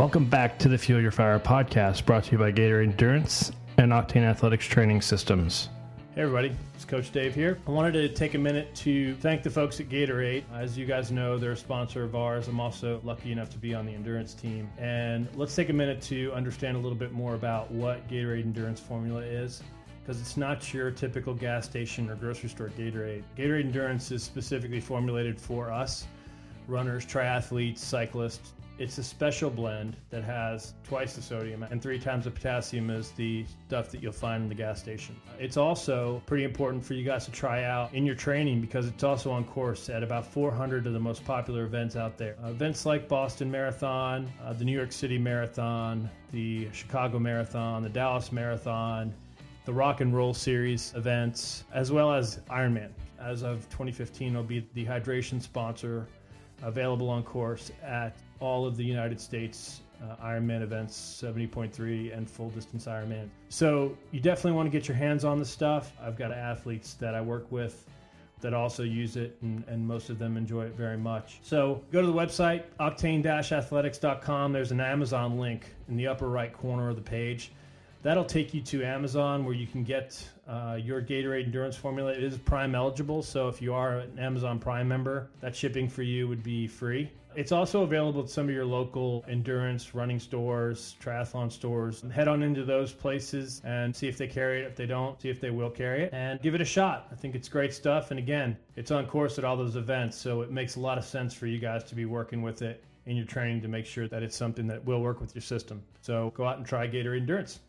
Welcome back to the Fuel Your Fire podcast, brought to you by Gatorade Endurance and Octane Athletics Training Systems. Hey, everybody, it's Coach Dave here. I wanted to take a minute to thank the folks at Gatorade. As you guys know, they're a sponsor of ours. I'm also lucky enough to be on the endurance team. And let's take a minute to understand a little bit more about what Gatorade Endurance Formula is because it's not your typical gas station or grocery store Gatorade. Gatorade Endurance is specifically formulated for us runners, triathletes, cyclists, it's a special blend that has twice the sodium and three times the potassium as the stuff that you'll find in the gas station. It's also pretty important for you guys to try out in your training because it's also on course at about 400 of the most popular events out there. Uh, events like Boston Marathon, uh, the New York City Marathon, the Chicago Marathon, the Dallas Marathon, the Rock and Roll Series events, as well as Ironman. As of 2015, it'll be the hydration sponsor available on course at all of the United States uh, Ironman events, 70.3 and full distance Ironman. So you definitely want to get your hands on the stuff. I've got athletes that I work with that also use it, and, and most of them enjoy it very much. So go to the website, octane-athletics.com. There's an Amazon link in the upper right corner of the page. That'll take you to Amazon where you can get uh, your Gatorade Endurance Formula. It is Prime eligible, so if you are an Amazon Prime member, that shipping for you would be free. It's also available at some of your local endurance running stores, triathlon stores. Head on into those places and see if they carry it. If they don't, see if they will carry it and give it a shot. I think it's great stuff. And again, it's on course at all those events, so it makes a lot of sense for you guys to be working with it in your training to make sure that it's something that will work with your system. So go out and try Gator Endurance.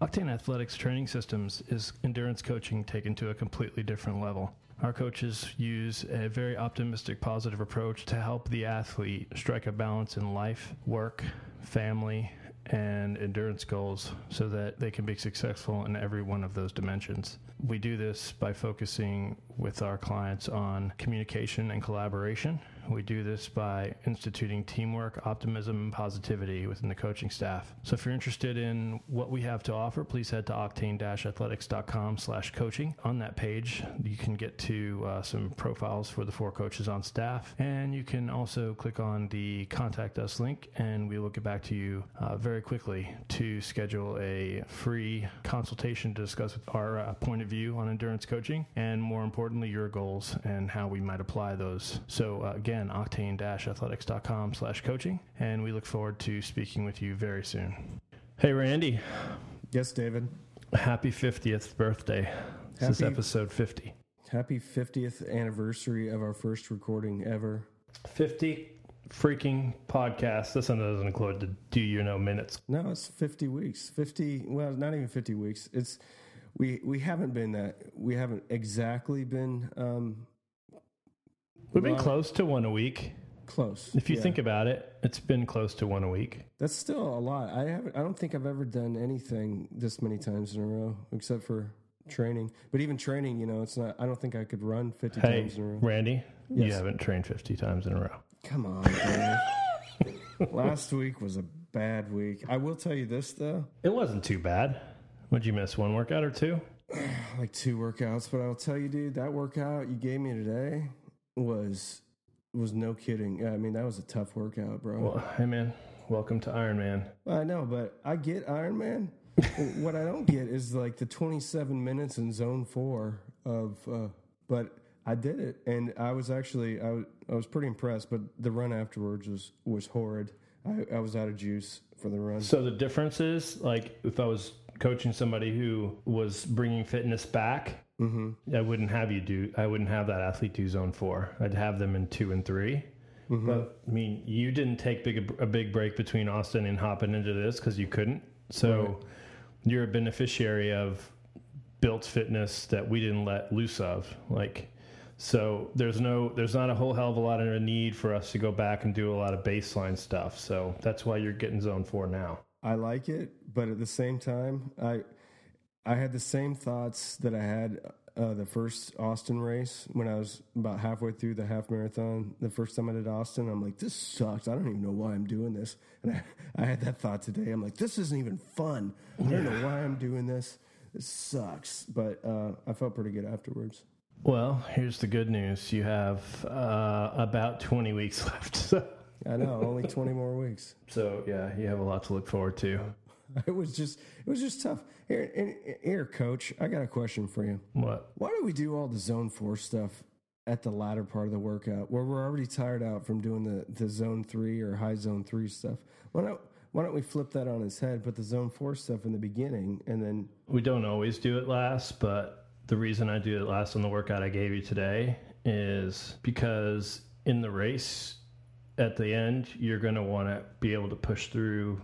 Octane Athletics Training Systems is endurance coaching taken to a completely different level. Our coaches use a very optimistic, positive approach to help the athlete strike a balance in life, work, family, and endurance goals so that they can be successful in every one of those dimensions. We do this by focusing with our clients on communication and collaboration we do this by instituting teamwork, optimism, and positivity within the coaching staff. So if you're interested in what we have to offer, please head to octane-athletics.com slash coaching. On that page, you can get to uh, some profiles for the four coaches on staff, and you can also click on the contact us link, and we will get back to you uh, very quickly to schedule a free consultation to discuss our uh, point of view on endurance coaching, and more importantly, your goals and how we might apply those. So uh, again, again, octane-athletics.com slash coaching. And we look forward to speaking with you very soon. Hey, Randy. Yes, David. Happy 50th birthday. Happy, this is episode 50. Happy 50th anniversary of our first recording ever. 50 freaking podcasts. This one doesn't include the do you know minutes. No, it's 50 weeks. 50, well, not even 50 weeks. It's, we, we haven't been that, we haven't exactly been um, We've been close to one a week. Close. If you yeah. think about it, it's been close to one a week. That's still a lot. I haven't. I don't think I've ever done anything this many times in a row, except for training. But even training, you know, it's not. I don't think I could run fifty hey, times in a row. Randy, yes. you haven't trained fifty times in a row. Come on, dude. Last week was a bad week. I will tell you this though. It wasn't too bad. Would you miss one workout or two? like two workouts, but I'll tell you, dude, that workout you gave me today was was no kidding. I mean, that was a tough workout, bro. Well, hey man, welcome to Ironman. I know, but I get Ironman. what I don't get is like the 27 minutes in zone four of, uh, but I did it, and I was actually I was I was pretty impressed. But the run afterwards was was horrid. I, I was out of juice for the run. So the difference is like if I was coaching somebody who was bringing fitness back Mm-hmm. I wouldn't have you do. I wouldn't have that athlete do zone four. I'd have them in two and 3 mm-hmm. But I mean, you didn't take big a big break between Austin and hopping into this because you couldn't. So right. you're a beneficiary of built fitness that we didn't let loose of. Like, so there's no, there's not a whole hell of a lot of a need for us to go back and do a lot of baseline stuff. So that's why you're getting zone four now. I like it, but at the same time, I I had the same thoughts that I had uh, the first Austin race when I was about halfway through the half marathon. The first time I did Austin, I'm like, this sucks. I don't even know why I'm doing this. And I, I had that thought today. I'm like, this isn't even fun. I don't know why I'm doing this. This sucks. But uh, I felt pretty good afterwards. Well, here's the good news. You have uh, about 20 weeks left. So I know, only 20 more weeks. So yeah, you have a lot to look forward to. It was just, it was just tough. Here, here, coach, I got a question for you. What? Why do we do all the zone four stuff at the latter part of the workout where we're already tired out from doing the, the zone three or high zone three stuff? Why don't, why don't we flip that on its head, put the zone four stuff in the beginning, and then We don't always do it last, but the reason I do it last on the workout I gave you today is because in the race at the end, you're going to want to be able to push through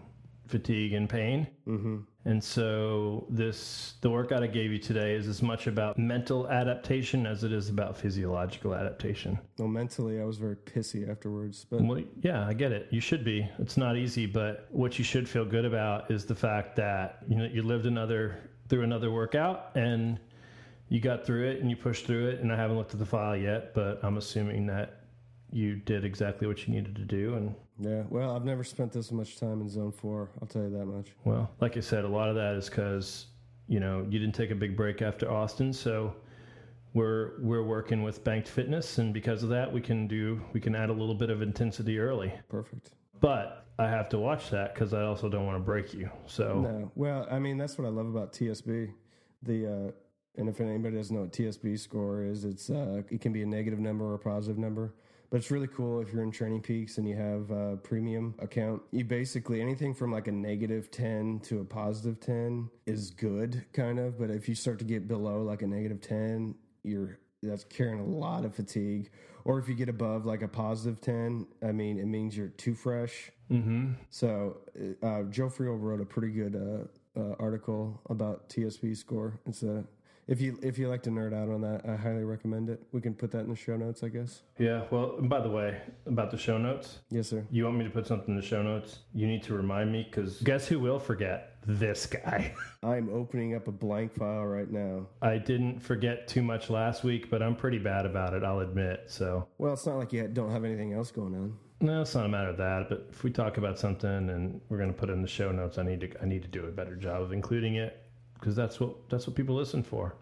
fatigue and pain. mm-hmm. And so this the workout I gave you today is as much about mental adaptation as it is about physiological adaptation. well, mentally, I was very pissy afterwards, but Well, yeah, I get it. You should be. It's not easy, but what you should feel good about is the fact that you know you lived another through another workout and you got through it and you pushed through it. And I haven't looked at the file yet, but I'm assuming that you did exactly what you needed to do. And yeah, well, I've never spent this much time in zone four. I'll tell you that much. well, like I said, a lot of that is because you know you didn't take a big break after Austin, so we're we're working with banked fitness, and because of that, we can do we can add a little bit of intensity early. Perfect. But I have to watch that because I also don't want to break you. So No, well, I mean that's what I love about TSB. The uh, and if anybody doesn't know what TSB score is, it's uh, it can be a negative number or a positive number. But it's really cool if you're in Training Peaks and you have a premium account. You basically anything from like a negative ten to a positive ten is good, kind of. But if you start to get below like a negative ten, you're that's carrying a lot of fatigue. Or if you get above like a positive ten, I mean it means you're too fresh. hmm So uh, Joe Friel wrote a pretty good uh, uh, article about TSB score. It's a if you if you like to nerd out on that, I highly recommend it. We can put that in the show notes, I guess. yeah. Well, by the way, about the show notes, Yes, sir. you want me to put something in the show notes? You need to remind me because guess who will forget? This guy. I'm opening up a blank file right now. I didn't forget too much last week, but I'm pretty bad about it. I'll admit. So Well, it's not like you don't have anything else going on. no, it's not a matter of that. But if we talk about something and we're going to put it in the show notes, I need to I need to do a better job of including it because that's what that's what people listen for.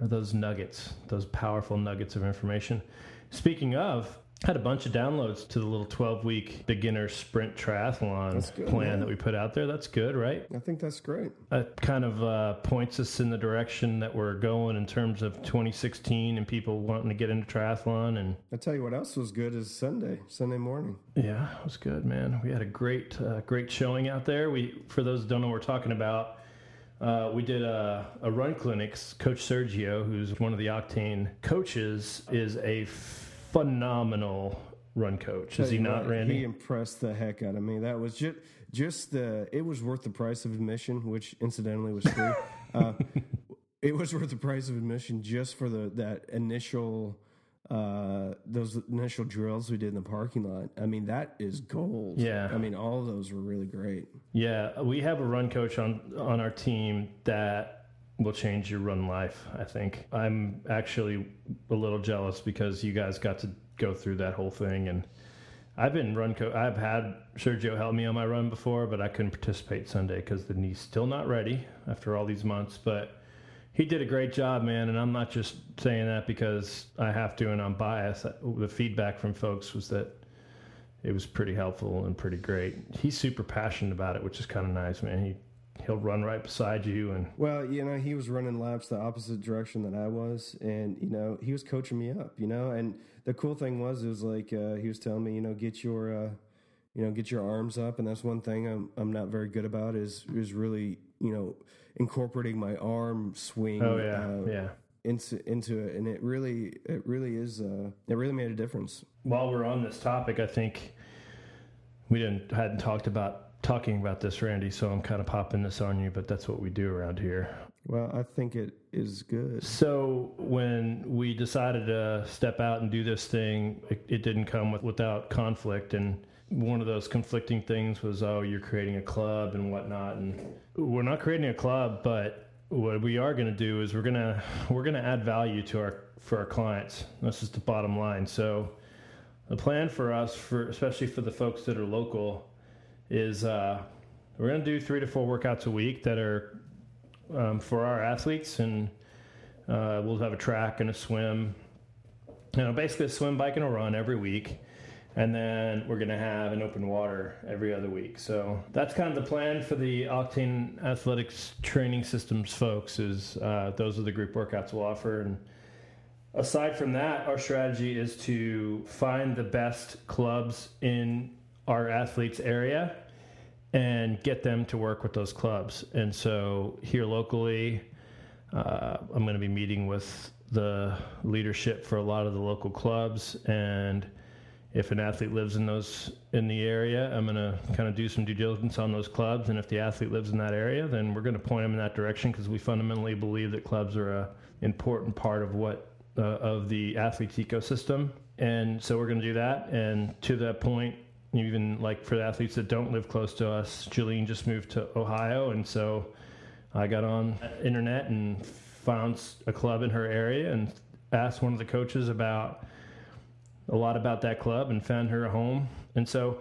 Are those nuggets, those powerful nuggets of information. Speaking of, had a bunch of downloads to the little 12 week beginner sprint triathlon good, plan man. that we put out there. That's good, right? I think that's great. That kind of uh, points us in the direction that we're going in terms of 2016 and people wanting to get into triathlon. And I tell you what else was good is Sunday, Sunday morning. yeah, it was good, man. We had a great, uh, great showing out there. We, for those who don't know what we're talking about, uh, we did a, a run clinics. Coach Sergio, who's one of the Octane coaches, is a phenomenal run coach. Is he not, what, Randy? He impressed the heck out of me. That was just just the. It was worth the price of admission, which incidentally was free. uh, it was worth the price of admission just for the that initial uh those initial drills we did in the parking lot. I mean, that is gold. Yeah. I mean, all of those were really great. Yeah, we have a run coach on on our team that will change your run life. I think I'm actually a little jealous because you guys got to go through that whole thing, and I've been run coach. I've had Sergio help me on my run before, but I couldn't participate Sunday because the knee's still not ready after all these months. But he did a great job, man, and I'm not just saying that because I have to and I'm biased. The feedback from folks was that it was pretty helpful and pretty great. He's super passionate about it, which is kind of nice, man. He he'll run right beside you and Well, you know, he was running laps the opposite direction that I was, and you know, he was coaching me up. You know, and the cool thing was, it was like uh, he was telling me, you know, get your, uh, you know, get your arms up, and that's one thing I'm I'm not very good about is is really you know incorporating my arm swing. oh yeah, uh, yeah. Into into it, and it really it really is uh, it really made a difference. While we're on this topic, I think we didn't hadn't talked about talking about this, Randy. So I'm kind of popping this on you, but that's what we do around here. Well, I think it is good. So when we decided to step out and do this thing, it, it didn't come with, without conflict. And one of those conflicting things was, oh, you're creating a club and whatnot. And we're not creating a club, but what we are going to do is we're gonna we're gonna add value to our for our clients. That's just the bottom line. So the plan for us, for especially for the folks that are local, is uh, we're going to do three to four workouts a week that are um, for our athletes, and uh, we'll have a track and a swim. You know, basically a swim, bike, and a run every week. And then we're going to have an open water every other week. So that's kind of the plan for the Octane Athletics training systems folks. Is uh, those are the group workouts we'll offer, and aside from that, our strategy is to find the best clubs in our athletes area and get them to work with those clubs. And so here locally, uh, I'm going to be meeting with the leadership for a lot of the local clubs and if an athlete lives in those in the area, I'm going to kind of do some due diligence on those clubs. And if the athlete lives in that area, then we're going to point them in that direction because we fundamentally believe that clubs are a important part of what uh, of the athlete's ecosystem. And so we're going to do that. And to that point, even like for the athletes that don't live close to us, Julian just moved to Ohio, and so I got on internet and found a club in her area and asked one of the coaches about a lot about that club and found her a home. And so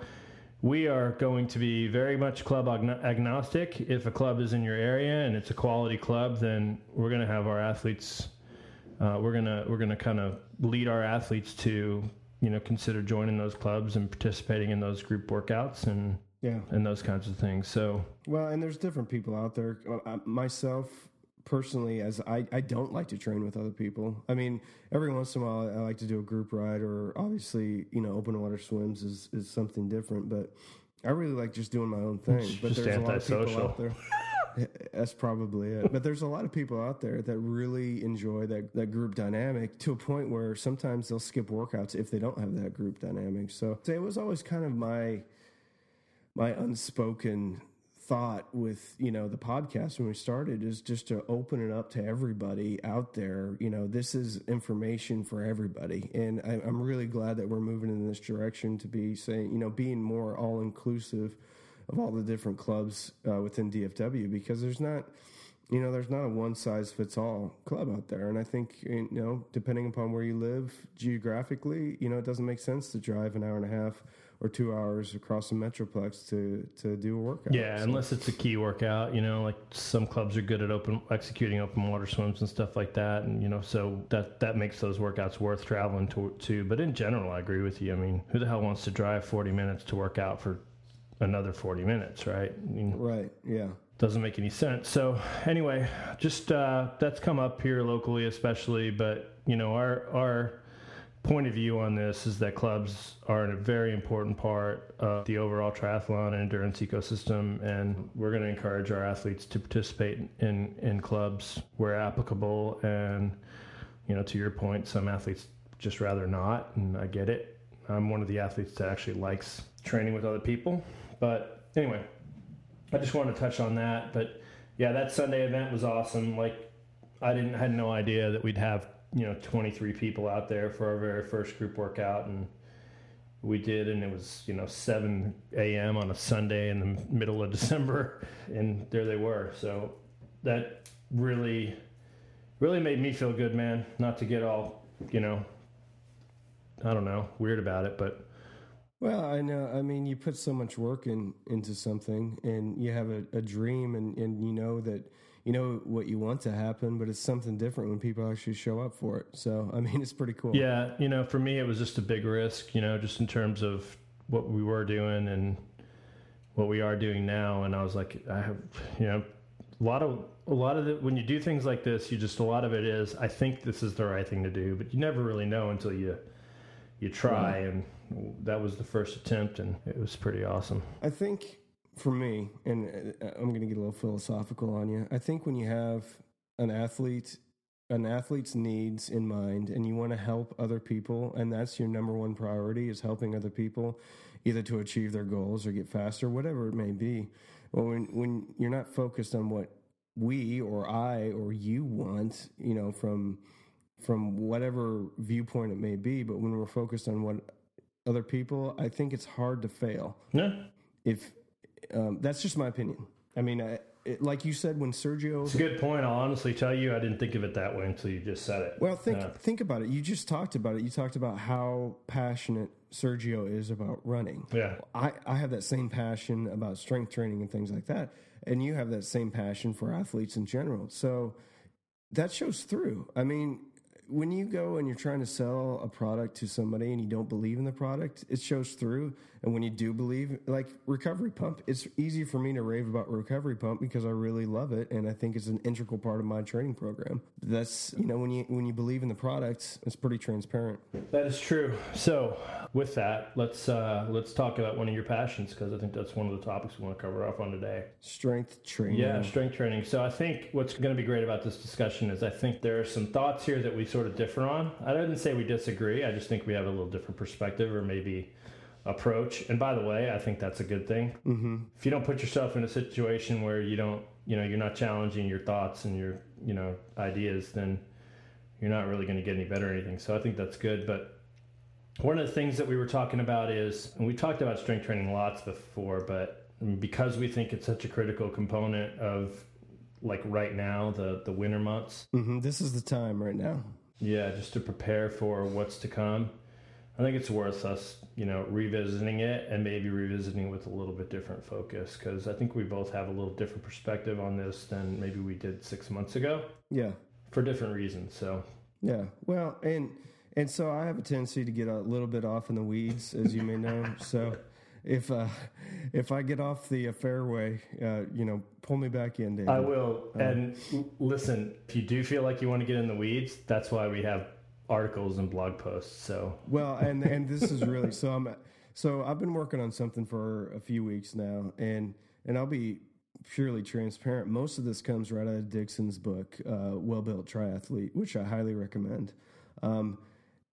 we are going to be very much club agnostic. If a club is in your area and it's a quality club, then we're going to have our athletes. Uh, we're gonna we're gonna kind of lead our athletes to you know consider joining those clubs and participating in those group workouts and yeah and those kinds of things. So well, and there's different people out there. Uh, myself, personally as I, I don't like to train with other people. I mean, every once in a while I like to do a group ride or obviously, you know, open water swims is, is something different, but I really like just doing my own thing. It's but there's a lot of people out there. That's probably it. But there's a lot of people out there that really enjoy that, that group dynamic to a point where sometimes they'll skip workouts if they don't have that group dynamic. So it was always kind of my my unspoken thought with you know the podcast when we started is just to open it up to everybody out there. You know this is information for everybody. And I, am really glad that we're moving in this direction to be saying you know being more all inclusive of all the different clubs uh, within dfw because there's not you know there's not a one size fits all club out there and i think you know depending upon where you live geographically you know it doesn't make sense to drive an hour and a half or two hours across the metroplex to to do a workout. Yeah, so. unless it's a key workout, you know, like some clubs are good at open executing open water swims and stuff like that, and you know, so that that makes those workouts worth traveling to. to. But in general, I agree with you. I mean, who the hell wants to drive forty minutes to work out for another forty minutes, right? I mean, right. Yeah doesn't make any sense. So anyway, just uh, that's come up here locally, especially. But you know, our our point of view on this is that clubs are a very important part of the overall triathlon and endurance ecosystem, and we're going to encourage our athletes to participate in in clubs where applicable. And you know, to your point, some athletes just rather not, and I get it. I'm one of the athletes that actually likes training with other people, but anyway, I just wanted to touch on that. But yeah, that Sunday event was awesome. Like, I didn't had no idea that we'd have you know 23 people out there for our very first group workout and we did and it was you know 7 a.m on a sunday in the middle of december and there they were so that really really made me feel good man not to get all you know i don't know weird about it but well i know i mean you put so much work in into something and you have a, a dream and, and you know that you know what you want to happen, but it's something different when people actually show up for it. So, I mean, it's pretty cool. Yeah, you know, for me, it was just a big risk, you know, just in terms of what we were doing and what we are doing now. And I was like, I have, you know, a lot of a lot of it when you do things like this, you just a lot of it is I think this is the right thing to do, but you never really know until you you try. And that was the first attempt, and it was pretty awesome. I think for me, and uh, I'm going to get a little philosophical on you. I think when you have an athlete, an athlete's needs in mind, and you want to help other people, and that's your number one priority is helping other people, either to achieve their goals or get faster, whatever it may be. Well, when when you're not focused on what we or I or you want, you know, from from whatever viewpoint it may be, but when we're focused on what other people, I think it's hard to fail. Yeah. If um, that's just my opinion. I mean, I, it, like you said, when Sergio, it's a good point. I'll honestly tell you, I didn't think of it that way until you just said it. Well, think uh, think about it. You just talked about it. You talked about how passionate Sergio is about running. Yeah, I I have that same passion about strength training and things like that, and you have that same passion for athletes in general. So that shows through. I mean, when you go and you're trying to sell a product to somebody and you don't believe in the product, it shows through. And when you do believe, like Recovery Pump, it's easy for me to rave about Recovery Pump because I really love it and I think it's an integral part of my training program. That's you know when you when you believe in the product, it's pretty transparent. That is true. So with that, let's uh, let's talk about one of your passions because I think that's one of the topics we want to cover off on today. Strength training. Yeah, strength training. So I think what's going to be great about this discussion is I think there are some thoughts here that we sort of differ on. I didn't say we disagree. I just think we have a little different perspective or maybe approach. And by the way, I think that's a good thing. Mm-hmm. If you don't put yourself in a situation where you don't, you know, you're not challenging your thoughts and your, you know, ideas, then you're not really going to get any better or anything. So I think that's good. But one of the things that we were talking about is, and we talked about strength training lots before, but because we think it's such a critical component of like right now, the the winter months. Mm-hmm. This is the time right now. Yeah, just to prepare for what's to come. I think it's worth us, you know, revisiting it and maybe revisiting with a little bit different focus because I think we both have a little different perspective on this than maybe we did six months ago. Yeah, for different reasons. So yeah, well, and and so I have a tendency to get a little bit off in the weeds, as you may know. So if uh, if I get off the fairway, uh, you know, pull me back in, David. I will. Uh, and listen, if you do feel like you want to get in the weeds, that's why we have articles and blog posts. So well, and and this is really so. I'm so I've been working on something for a few weeks now, and and I'll be purely transparent. Most of this comes right out of Dixon's book, uh, Well Built Triathlete, which I highly recommend. Um,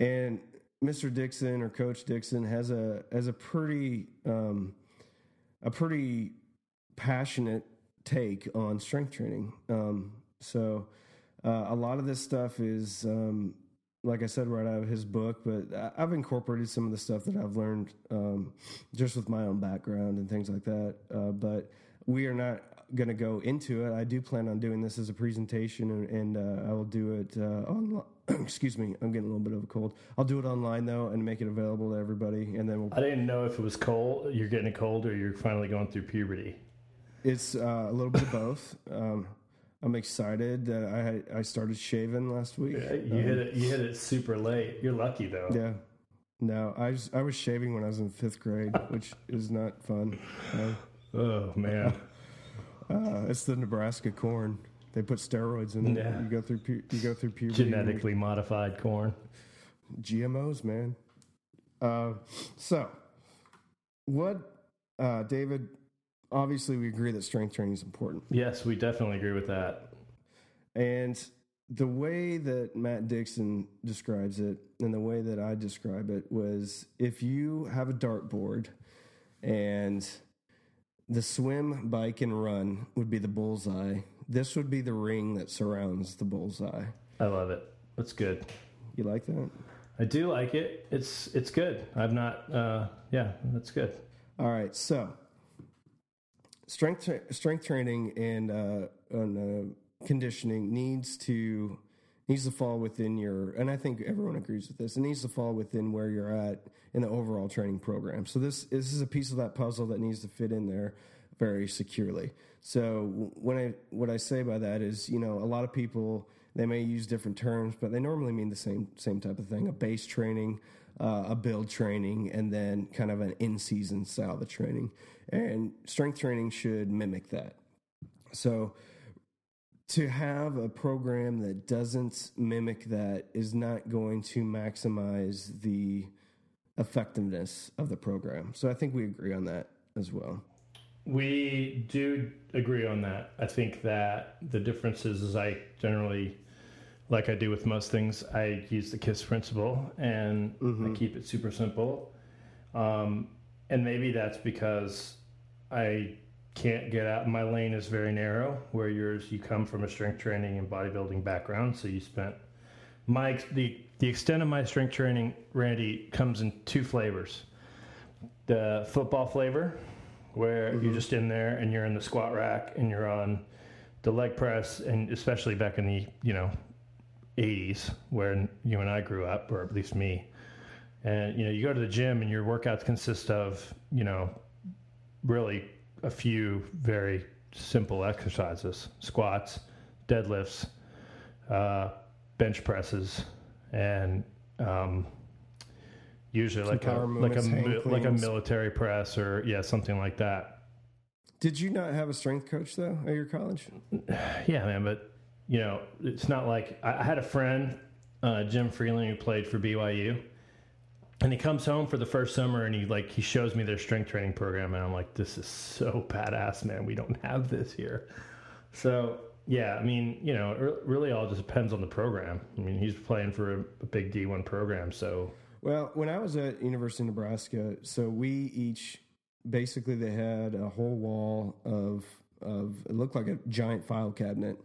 and Mr. Dixon or Coach Dixon has a has a pretty um, a pretty passionate take on strength training. Um, so uh, a lot of this stuff is um, like I said, right out of his book, but I've incorporated some of the stuff that I've learned um, just with my own background and things like that. Uh, but we are not going to go into it. I do plan on doing this as a presentation, and, and uh, I will do it uh, on. excuse me, I'm getting a little bit of a cold. I'll do it online though, and make it available to everybody, and then we'll. I didn't know if it was cold. You're getting a cold, or you're finally going through puberty. It's uh, a little bit of both. Um, I'm excited that I I started shaving last week. Yeah, you um, hit it. You hit it super late. You're lucky though. Yeah. No, I was, I was shaving when I was in fifth grade, which is not fun. Uh, oh man. Uh, it's the Nebraska corn. They put steroids in it. Yeah. You go through pu- you go through puberty. Genetically modified corn. GMOs, man. Uh, so, what, uh, David? Obviously, we agree that strength training is important. Yes, we definitely agree with that. And the way that Matt Dixon describes it and the way that I describe it was if you have a dartboard and the swim, bike, and run would be the bullseye. This would be the ring that surrounds the bullseye. I love it. That's good. You like that? I do like it. It's it's good. I'm not. Uh, yeah, that's good. All right. So, strength strength training and uh, and uh, conditioning needs to needs to fall within your. And I think everyone agrees with this. It needs to fall within where you're at in the overall training program. So this this is a piece of that puzzle that needs to fit in there very securely. So when I what I say by that is, you know, a lot of people they may use different terms, but they normally mean the same same type of thing: a base training, uh, a build training, and then kind of an in season style of training. And strength training should mimic that. So to have a program that doesn't mimic that is not going to maximize the effectiveness of the program. So I think we agree on that as well. We do agree on that. I think that the difference is, is I generally, like I do with most things, I use the KISS principle and mm-hmm. I keep it super simple. Um, and maybe that's because I can't get out. My lane is very narrow, where yours you come from a strength training and bodybuilding background, so you spent my the the extent of my strength training, Randy, comes in two flavors. The football flavor, where mm-hmm. you're just in there and you're in the squat rack and you're on the leg press, and especially back in the you know 80s, where you and I grew up, or at least me. And you know, you go to the gym and your workouts consist of you know really a few very simple exercises squats, deadlifts, uh, bench presses, and um, usually Some like a like a mi- like a military press or yeah something like that. Did you not have a strength coach though at your college? Yeah, man, but you know, it's not like I, had a friend, uh, Jim Freeland, who played for BYU, and he comes home for the first summer and he like he shows me their strength training program, and I'm like, this is so badass, man. We don't have this here. So yeah, I mean, you know, it really all just depends on the program. I mean, he's playing for a, a big D1 program, so Well, when I was at University of Nebraska, so we each basically they had a whole wall of of it looked like a giant file cabinet,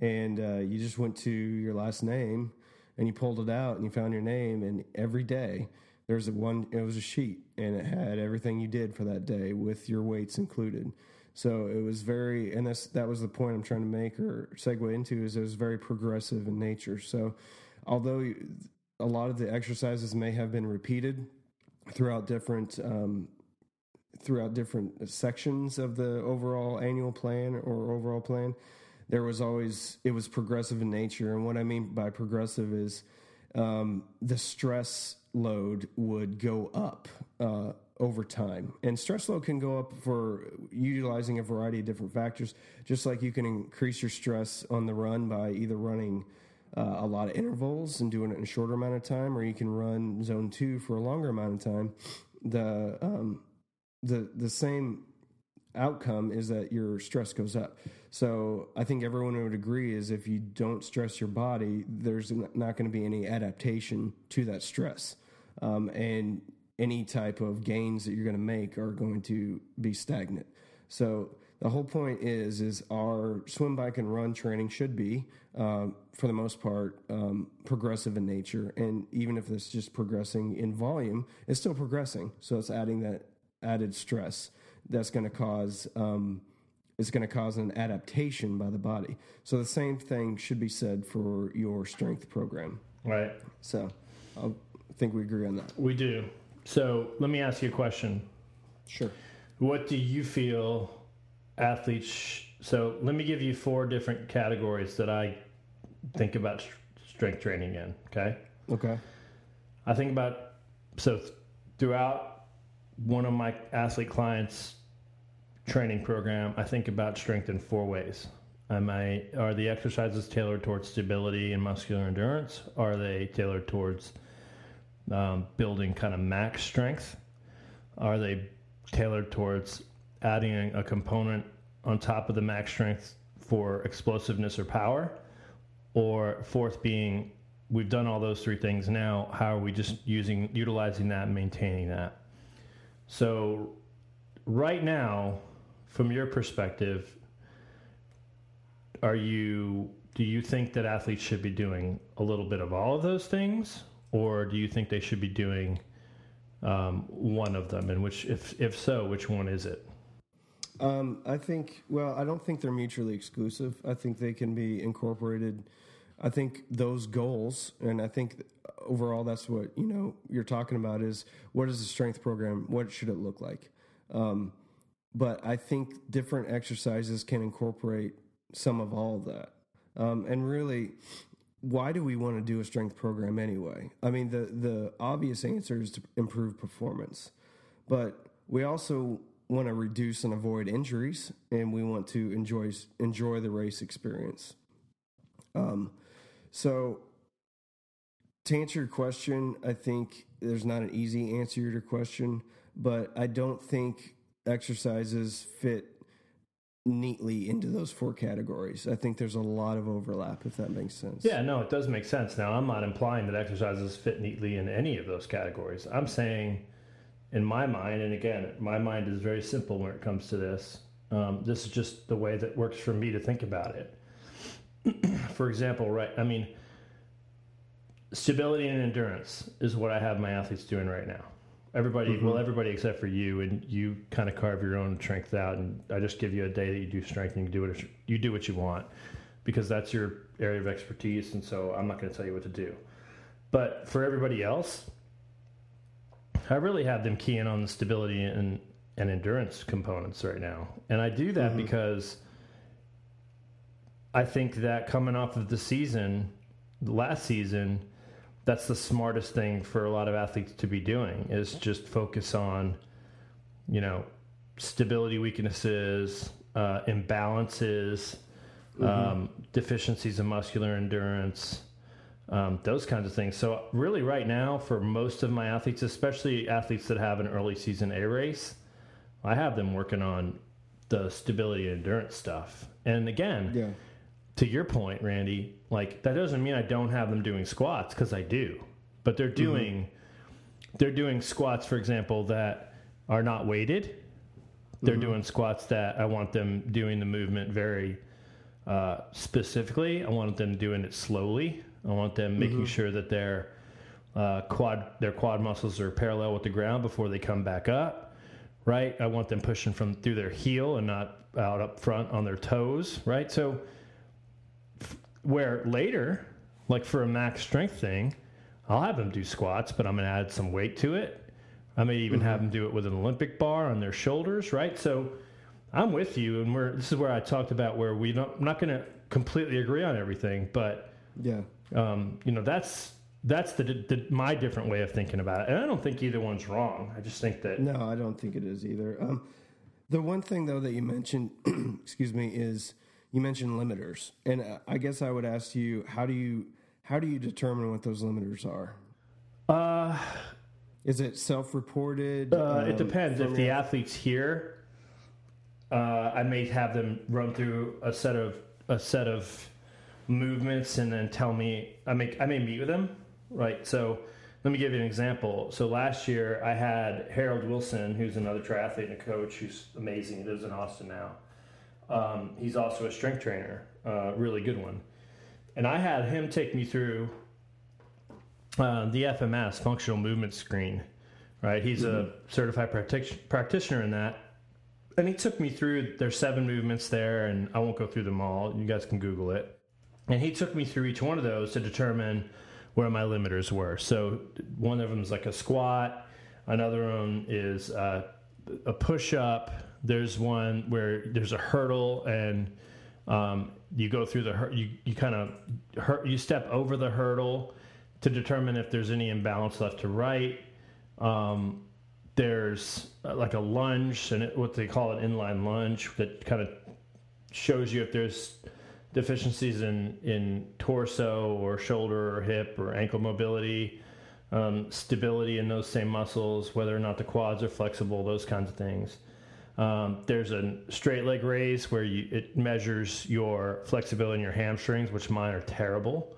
and uh, you just went to your last name and you pulled it out and you found your name, and every day there's a one it was a sheet and it had everything you did for that day with your weights included. So it was very, and that's that was the point I'm trying to make or segue into is it was very progressive in nature. So although a lot of the exercises may have been repeated throughout different um, throughout different sections of the overall annual plan or overall plan there was always it was progressive in nature and what i mean by progressive is um, the stress load would go up uh, over time and stress load can go up for utilizing a variety of different factors just like you can increase your stress on the run by either running uh, a lot of intervals and doing it in a shorter amount of time, or you can run zone two for a longer amount of time. The um, the the same outcome is that your stress goes up. So I think everyone would agree is if you don't stress your body, there's not going to be any adaptation to that stress, um, and any type of gains that you're going to make are going to be stagnant. So the whole point is is our swim, bike, and run training should be, um, for the most part, um, progressive in nature. And even if it's just progressing in volume, it's still progressing. So it's adding that added stress that's going to cause um, it's going to cause an adaptation by the body. So the same thing should be said for your strength program. right. So I think we agree on that. We do. So let me ask you a question. Sure. What do you feel athletes? Sh- so let me give you four different categories that I think about st- strength training in. Okay. Okay. I think about so th- throughout one of my athlete clients training program, I think about strength in four ways. Am I are the exercises tailored towards stability and muscular endurance? Are they tailored towards um, building kind of max strength? Are they tailored towards adding a component on top of the max strength for explosiveness or power? Or fourth being, we've done all those three things now. How are we just using, utilizing that, and maintaining that? So, right now, from your perspective, are you do you think that athletes should be doing a little bit of all of those things, or do you think they should be doing um, one of them? And which, if if so, which one is it? Um, I think, well, I don't think they're mutually exclusive. I think they can be incorporated. I think those goals, and I think overall that's what, you know, you're talking about is what is the strength program? What should it look like? Um, but I think different exercises can incorporate some of all of that. Um, and really, why do we want to do a strength program anyway? I mean, the, the obvious answer is to improve performance, but we also want to reduce and avoid injuries, and we want to enjoy enjoy the race experience. Um, so, to answer your question, I think there's not an easy answer to your question, but I don't think exercises fit neatly into those four categories. I think there's a lot of overlap, if that makes sense. Yeah, no, it does make sense. Now, I'm not implying that exercises fit neatly in any of those categories. I'm saying, in my mind, and again, my mind is very simple when it comes to this. Um, this is just the way that works for me to think about it. for example, right? I mean, stability and endurance is what I have my athletes doing right now. Everybody, mm-hmm. well, everybody except for you, and you kind of carve your own strength out. And I just give you a day that you do strength, and you do what you do what you want, because that's your area of expertise. And so I'm not going to tell you what to do. But for everybody else, I really have them key in on the stability and, and endurance components right now. And I do that mm-hmm. because I think that coming off of the season, last season, that's the smartest thing for a lot of athletes to be doing is just focus on, you know, stability weaknesses, uh, imbalances, mm-hmm. um, deficiencies in muscular endurance, um, those kinds of things. So, really, right now, for most of my athletes, especially athletes that have an early season A race, I have them working on the stability and endurance stuff. And again, yeah. To your point, Randy, like that doesn't mean I don't have them doing squats because I do, but they're mm-hmm. doing mm-hmm. they're doing squats, for example, that are not weighted. They're mm-hmm. doing squats that I want them doing the movement very uh, specifically. I want them doing it slowly. I want them making mm-hmm. sure that their uh, quad their quad muscles are parallel with the ground before they come back up right? I want them pushing from through their heel and not out up front on their toes, right? So where later, like for a max strength thing, I'll have them do squats, but I'm going to add some weight to it. I may even mm-hmm. have them do it with an Olympic bar on their shoulders, right? So I'm with you, and we're this is where I talked about where we don't, I'm not going to completely agree on everything, but yeah, um, you know that's that's the, the, my different way of thinking about it. And I don't think either one's wrong. I just think that no, I don't think it is either. Um, the one thing though that you mentioned, excuse me, is you mentioned limiters, and I guess I would ask you how do you how do you determine what those limiters are? Uh, is it self-reported? Uh, um, it depends. If the athlete's here, uh, I may have them run through a set of a set of movements and then tell me. I make I may meet with them right? So let me give you an example. So last year I had Harold Wilson, who's another triathlete and a coach who's amazing. He lives in Austin now. Um, he's also a strength trainer, uh, really good one. And I had him take me through uh, the FMS, functional movement screen, right? He's mm-hmm. a certified practic- practitioner in that. And he took me through, there's seven movements there, and I won't go through them all. You guys can Google it. And he took me through each one of those to determine where my limiters were. So one of them is like a squat. Another one is uh, a push up. There's one where there's a hurdle and um, you go through the you you kind of you step over the hurdle to determine if there's any imbalance left to right. Um, there's uh, like a lunge and it, what they call an inline lunge that kind of shows you if there's deficiencies in, in torso or shoulder or hip or ankle mobility, um, stability in those same muscles, whether or not the quads are flexible, those kinds of things. Um, there's a straight leg raise where you, it measures your flexibility in your hamstrings, which mine are terrible.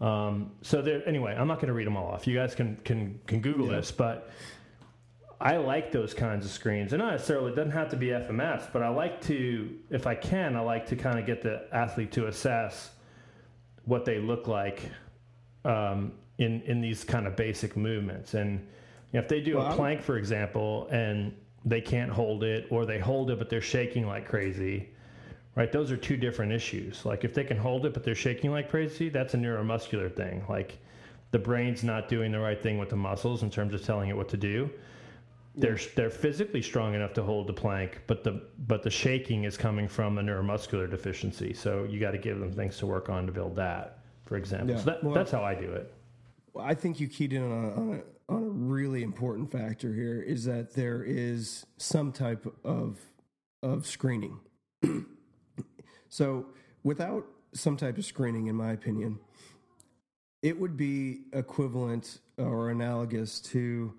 Um, so there, anyway, I'm not going to read them all off. You guys can can can Google yeah. this, but I like those kinds of screens. And not necessarily, it doesn't have to be FMS, but I like to, if I can, I like to kind of get the athlete to assess what they look like um, in, in these kind of basic movements. And you know, if they do well, a plank, for example, and they can't hold it, or they hold it, but they're shaking like crazy, right? Those are two different issues. Like if they can hold it, but they're shaking like crazy, that's a neuromuscular thing. Like the brain's not doing the right thing with the muscles in terms of telling it what to do they're they're physically strong enough to hold the plank, but the but the shaking is coming from a neuromuscular deficiency. So you got to give them things to work on to build that, for example. Yeah. So that, well, that's how I do it. I think you keyed in on a, on a, on a really important factor here is that there is some type of of screening. so without some type of screening, in my opinion, it would be equivalent or analogous to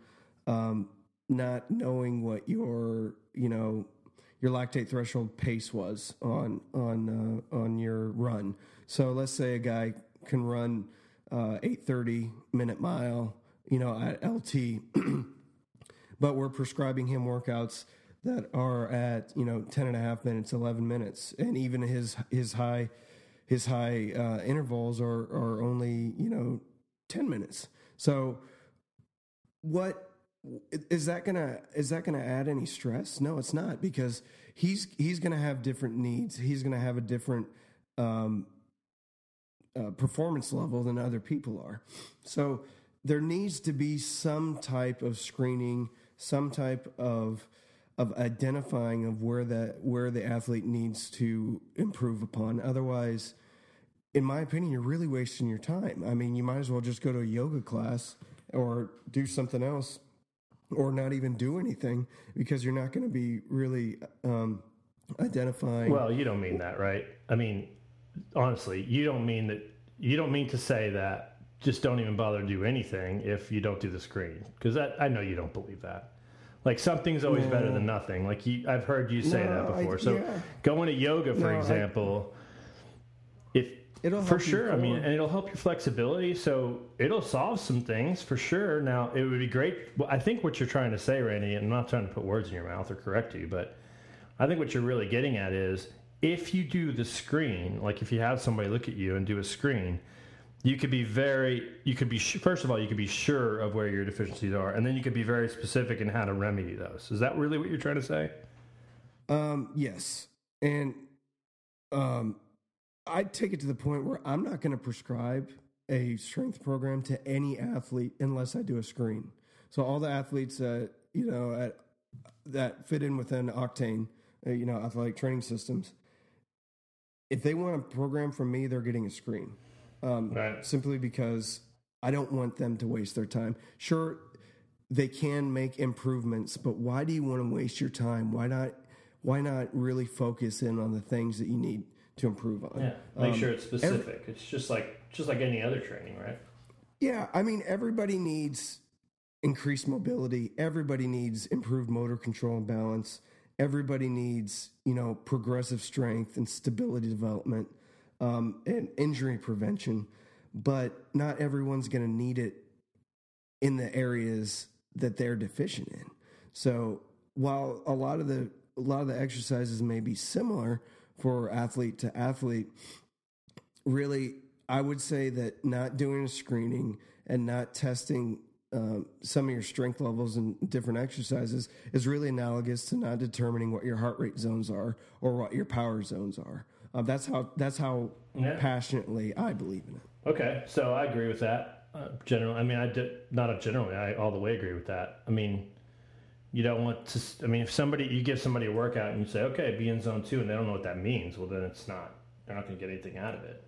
um, not knowing what your you know your lactate threshold pace was on on uh, on your run. So let's say a guy can run uh, 830 minute mile, you know, at LT, but we're prescribing him workouts that are at you know 10 and a half minutes 11 minutes and even his his high his high uh, intervals are are only you know 10 minutes so what is that gonna is that gonna add any stress? No, it's not because he's he's gonna have different needs. He's gonna have a different um, uh, performance level than other people are. So there needs to be some type of screening, some type of of identifying of where that where the athlete needs to improve upon. Otherwise, in my opinion, you're really wasting your time. I mean, you might as well just go to a yoga class or do something else or not even do anything because you're not going to be really um, identifying. Well, you don't mean that, right? I mean, honestly, you don't mean that. You don't mean to say that. Just don't even bother to do anything if you don't do the screen, because that I know you don't believe that. Like something's always better than nothing. Like you, I've heard you say No, that I- before. so yeah. going to yoga, for No, I- example, if It'll for sure. I mean, and it'll help your flexibility. So it'll solve some things for sure. Now it would be great. Well, I think what you're trying to say, Randy, and I'm not trying to put words in your mouth or correct you, but I think what you're really getting at is if you do the screen, like if you have somebody look at you and do a screen, you could be very, you could be, first of all, you could be sure of where your deficiencies are, and then you could be very specific in how to remedy those. Is that really what you're trying to say? Um, yes, and um, I'd take it to the point where I'm not going to prescribe a strength program to any athlete unless I do a screen. So all the athletes that you know at, that fit in within Octane, uh, you know, athletic training systems, if they want a program from me, they're getting a screen. Um, Right. Simply because I don't want them to waste their time. Sure, they can make improvements, but why do you want to waste your time? Why not? Why not really focus in on the things that you need to improve on? Yeah, make Um, sure it's specific. it's just like just like any other training, right? Yeah, I mean, everybody needs increased mobility. Everybody needs improved motor control and balance. Everybody needs, you know, progressive strength and stability development um, and injury prevention. But not everyone's going to need it in the areas that they're deficient in. So while a lot of the a lot of the exercises may be similar for athlete to athlete, really, I would say that not doing a screening and not testing um, some of your strength levels and different exercises is really analogous to not determining what your heart rate zones are or what your power zones are. Um, that's how that's how Yeah. passionately I believe in it. Okay, so I agree with that. Uh, generally, I mean, I did not a generally. I all the way agree with that. I mean, you don't want to. I mean, if somebody you give somebody a workout and you say, "Okay, be in zone two, and they don't know what that means, well, then it's not. They're not going to get anything out of it,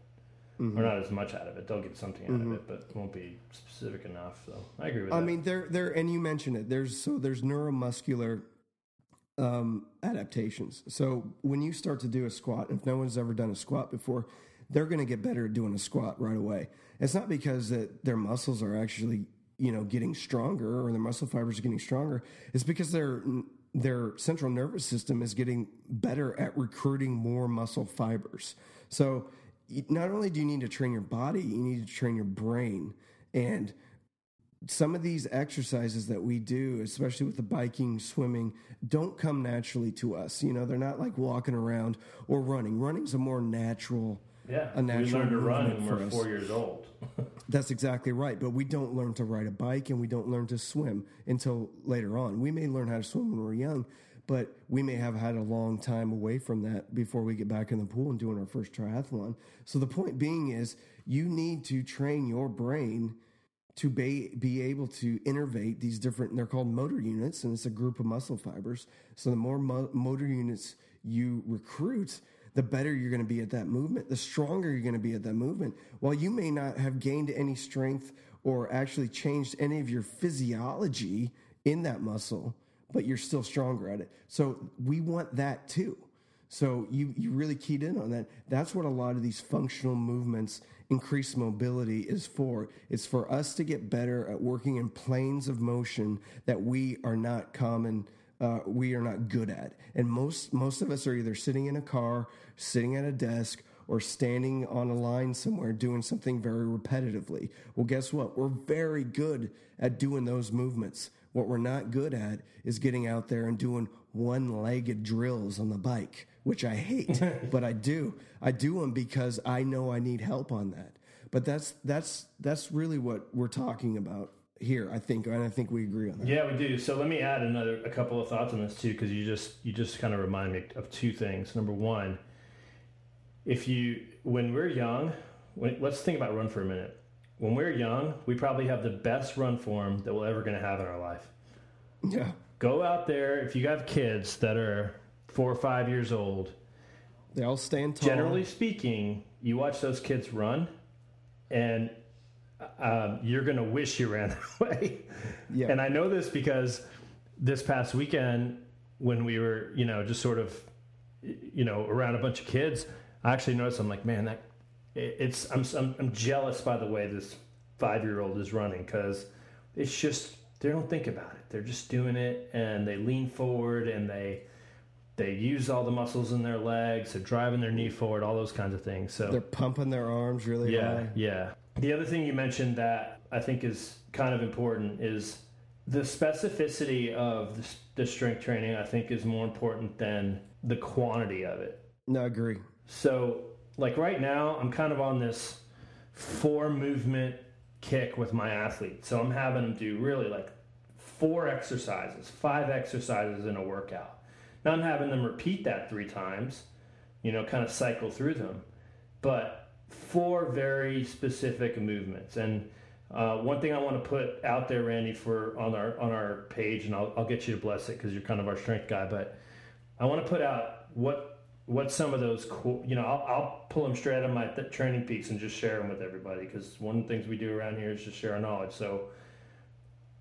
or not as much out of it. They'll get something out of it, but it won't be specific enough. So I agree with that. I that. mean, there, there, and you mentioned it. There's so there's neuromuscular um, adaptations. So when you start to do a squat, if no one's ever done a squat before, they're going to get better at doing a squat right away. It's not because that their muscles are actually you know getting stronger or their muscle fibers are getting stronger. It's because their their central nervous system is getting better at recruiting more muscle fibers. So not only do you need to train your body, you need to train your brain and some of these exercises that we do, especially with the biking, swimming, don't come naturally to us. You know, they're not like walking around or running. Running's a more natural. yeah, a natural we learned to run when we're us. four years old. That's exactly right. But we don't learn to ride a bike and we don't learn to swim until later on. We may learn how to swim when we're young, but we may have had a long time away from that before we get back in the pool and doing our first triathlon. So the point being is you need to train your brain to be, be able to innervate these different they're called motor units and it's a group of muscle fibers so the more mo- motor units you recruit the better you're going to be at that movement the stronger you're going to be at that movement while you may not have gained any strength or actually changed any of your physiology in that muscle but you're still stronger at it so we want that too so you, you really keyed in on that. That's what a lot of these functional movements, increased mobility is for. It's for us to get better at working in planes of motion that we are not common, uh, we are not good at. And most most of us are either sitting in a car, sitting at a desk, or standing on a line somewhere doing something very repetitively. Well, guess what? We're very good at doing those movements. What we're not good at is getting out there and doing one legged drills on the bike, which I hate, but I do. I do them because I know I need help on that. But that's that's that's really what we're talking about here, I think, and I think we agree on that. Yeah, we do. So let me add another a couple of thoughts on this too, because you just you just kind of remind me of two things. Number one, if you when we're young, when, let's think about run for a minute. When we're young, we probably have the best run form that we're ever going to have in our life. Yeah. Go out there if you have kids that are four or five years old. They all stand tall. generally speaking, you watch those kids run, and um, you're going to wish you ran that way. Yeah. And I know this because this past weekend, when we were, you know, just sort of, you know, around a bunch of kids, I actually noticed. I'm like, man, that it's. I'm I'm, I'm jealous by the way this five year old is running because it's just they don't think about it. They're just doing it, and they lean forward and they they use all the muscles in their legs, they're driving their knee forward, all those kinds of things. So They're pumping their arms really yeah, high. yeah. The other thing you mentioned that I think is kind of important is the specificity of the, the strength training. I think is more important than the quantity of it. No, I agree. So, like right now, I'm kind of on this four movement kick with my athlete. So I'm having them do really like four exercises, five exercises in a workout. Now I'm having them repeat that three times, you know, kind of cycle through them, but four very specific movements. And uh, one thing I want to put out there, Randy, for on our on our page, and I'll, I'll get you to bless it because you're kind of our strength guy, but I want to put out what what some of those cool, you know, I'll, I'll pull them straight out of my th- TrainingPeaks and just share them with everybody because one of the things we do around here is just share our knowledge. So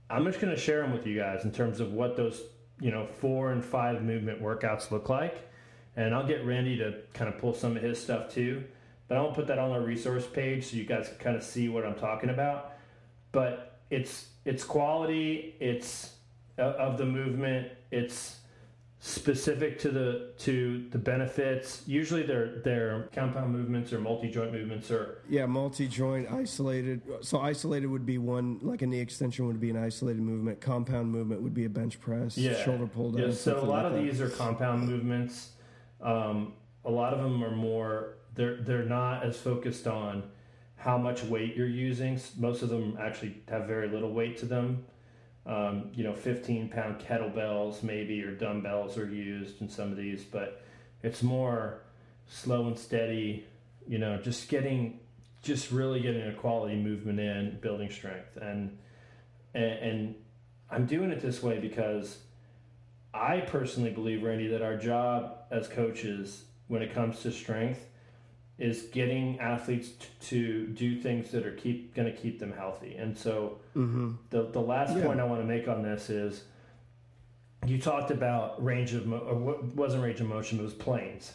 I'm just going to share them with you guys in terms of what those, you know, four and five movement workouts look like. And I'll get Randy to kind of pull some of his stuff too. But I'll put that on our resource page so you guys can kind of see what I'm talking about. But it's it's quality, it's of the movement, it's specific to the to the benefits. Usually they're they're compound movements or multi joint movements or Yeah, multi joint, isolated. So isolated would be one, like a knee extension would be an isolated movement. Compound movement would be a bench press, yeah. shoulder pull down. Yeah, so a lot like of that. these are compound movements. Um, a lot of them are more. They're they're not as focused on how much weight you're using. Most of them actually have very little weight to them. Um, you know, 15 pound kettlebells maybe or dumbbells are used in some of these, but it's more slow and steady. You know, just getting, just really getting a quality movement in, building strength, and and, and I'm doing it this way because I personally believe, Randy, that our job as coaches, when it comes to strength, is getting athletes t- to do things that are keep going to keep them healthy. And so, mm-hmm. the the last Yeah. point I want to make on this is, you talked about range of mo- or what wasn't range of motion, it was planes.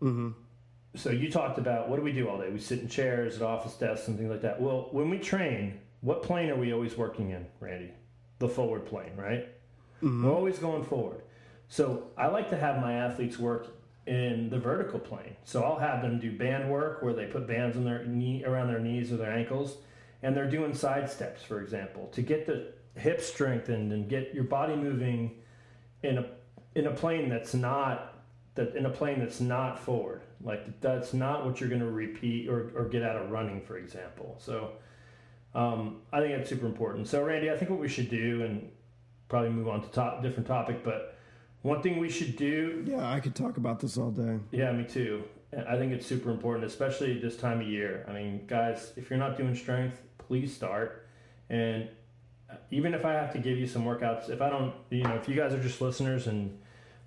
Mm-hmm. So you talked about what do we do all day? We sit in chairs at office desks and things like that. Well, when we train, what plane are we always working in, Randy? The forward plane, right? Mm-hmm. We're always going forward. So I like to have my athletes work in the vertical plane. So I'll have them do band work where they put bands on their knee around their knees or their ankles, and they're doing side steps, for example, to get the hips strengthened and get your body moving in a in a plane that's not that in a plane that's not forward. Like that's not what you're going to repeat or, or get out of running, for example. So um, I think that's super important. So Randy, I think what we should do and probably move on to top different topic, but one thing we should do Yeah, I could talk about this all day. yeah, me too. I think it's super important, especially this time of year. I mean, guys, if you're not doing strength, please start. And even if I have to give you some workouts, if I don't, you know, if you guys are just listeners and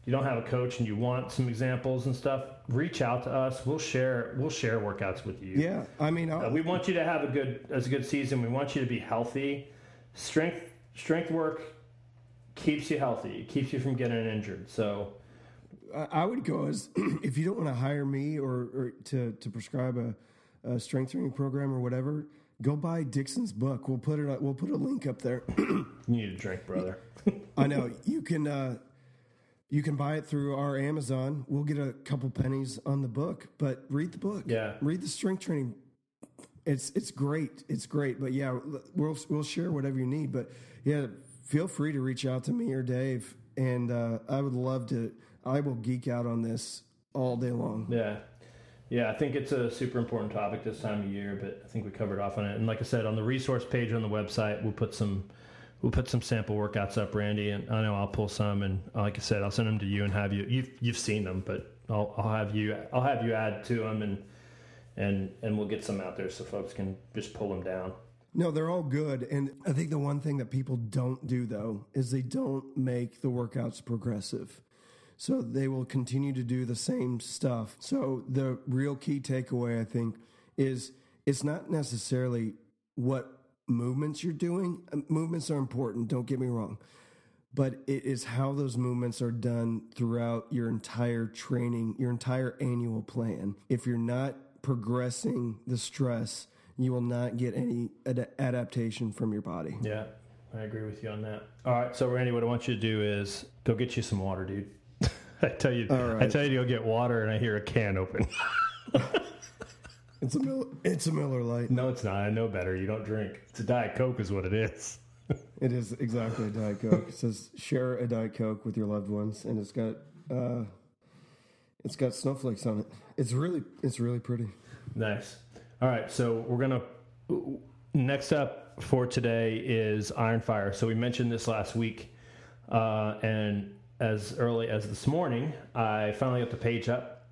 you don't have a coach and you want some examples and stuff, reach out to us. We'll share. We'll share workouts with you. Yeah, I mean, Uh, we want you to have a good as a good season. We want you to be healthy. Strength strength work keeps you healthy. It keeps you from getting injured. So I would go as if you don't want to hire me or, or to to prescribe a, a strength training program or whatever, go buy Dixon's book. We'll put it. We'll put a link up there. you need a drink, brother. I know you can. Uh, you can buy it through our Amazon. We'll get a couple pennies on the book, but read the book. Yeah. read the strength training. It's it's great. It's great. But yeah, we'll we'll share whatever you need. But yeah, feel free to reach out to me or Dave, and uh, I would love to. I will geek out on this all day long. Yeah. Yeah, I think it's a super important topic this time of year, but I think we covered off on it. And like I said, on the resource page on the website, we'll put some we'll put some sample workouts up, Randy, and I know I'll pull some and like I said, I'll send them to you and have you you've you've seen them, but I'll I'll have you I'll have you add to them and and and we'll get some out there so folks can just pull them down. No, they're all good. And I think the one thing that people don't do though is they don't make the workouts progressive. So they will continue to do the same stuff. So the real key takeaway, I think, is it's not necessarily what movements you're doing. Uh, movements are important, don't get me wrong. But it is how those movements are done throughout your entire training, your entire annual plan. If you're not progressing the stress, you will not get any ad- adaptation from your body. Yeah, I agree with you on that. All right, so Randy, what I want you to do is go get you some water, dude. I tell you, right. I tell you to go get water, and I hear a can open. It's a Miller, it's a Miller Lite. no, it's not. I know better. You don't drink. It's a Diet Coke, is what it is. It is exactly a Diet Coke. It says share a Diet Coke with your loved ones, and it's got uh, it's got snowflakes on it. It's really it's really pretty. Nice. All right, so we're gonna next up for today is Iron Fire. So we mentioned this last week, uh, and as early as this morning, I finally got the page up.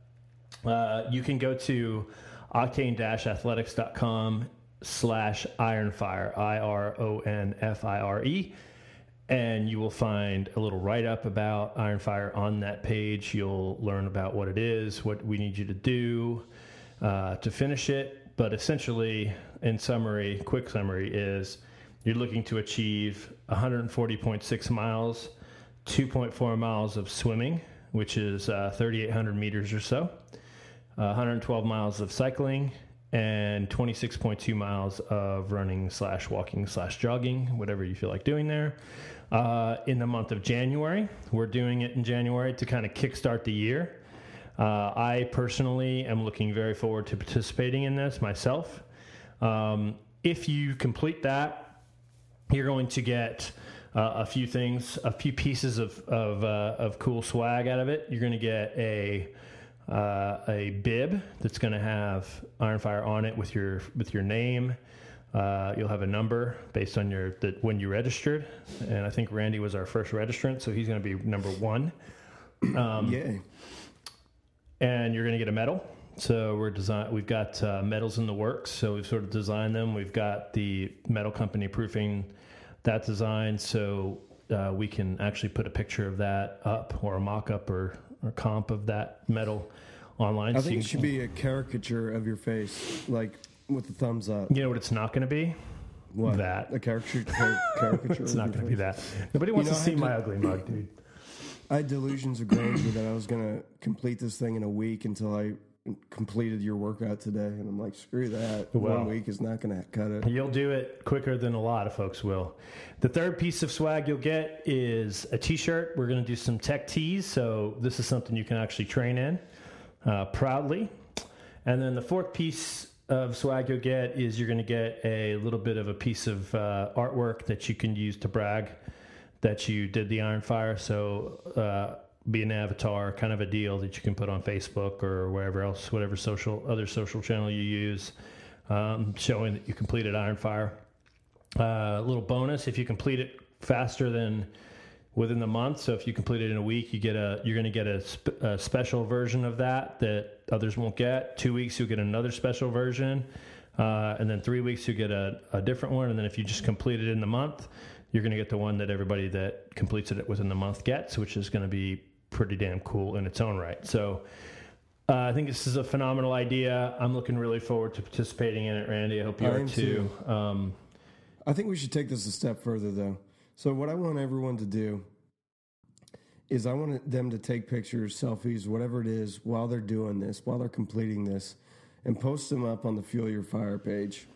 Uh, you can go to octane-athletics.com slash ironfire i-r-o-n-f-i-r-e and you will find a little write-up about ironfire on that page you'll learn about what it is what we need you to do uh, to finish it but essentially in summary quick summary is you're looking to achieve 140.6 miles 2.4 miles of swimming which is uh, 3800 meters or so uh, 112 miles of cycling and 26.2 miles of running slash walking slash jogging whatever you feel like doing there. Uh, in the month of january we're doing it in january to kind of kickstart the year uh, i personally am looking very forward to participating in this myself um, if you complete that you're going to get uh, a few things, a few pieces of of, uh, of cool swag out of it. You're going to get a uh, a bib that's going to have Iron Fire on it with your with your name. Uh, you'll have a number based on your that when you registered, and I think Randy was our first registrant, so he's going to be number one. Um! And you're going to get a medal. So we're design. We've got uh, medals in the works. So we've sort of designed them. We've got the metal company proofing that design, so uh, we can actually put a picture of that up or a mock-up or, or comp of that medal online. I So think you it should be a caricature of your face, like with the thumbs up. You know what it's not going to be? What That. a caricature? car- caricature. It's not going to be that. Nobody wants know, to see had my ugly mug, dude. I had delusions of grandeur that I was going to complete this thing in a week until I completed your workout today, and I'm like, screw that. Well. One week is not going to cut it. You'll do it quicker than a lot of folks will. The third piece of swag you'll get is a t-shirt. We're going to do some tech tees, so this is something you can actually train in uh, proudly. And then the fourth piece of swag you'll get is you're going to get a little bit of a piece of uh, artwork that you can use to brag that you did the Iron Fire. So uh, be an avatar, kind of a deal that you can put on Facebook or wherever else, whatever social other social channel you use, um, showing that you completed Iron Fire. Uh, little bonus if you complete it faster than within the month. So if you complete it in a week, you get a you're going to get a, sp- a special version of that that others won't get. Two weeks, you'll get another special version, uh, and then three weeks, you get a, a different one. And then if you just complete it in the month, you're going to get the one that everybody that completes it within the month gets, which is going to be pretty damn cool in its own right. So. Uh, I think this is a phenomenal idea. I'm looking really forward to participating in it, Randy. I hope you I are am too. Um, I think we should take this a step further, though. So, what I want everyone to do is I want them to take pictures, selfies, whatever it is, while they're doing this, while they're completing this, and post them up on the Fuel Your Fire page.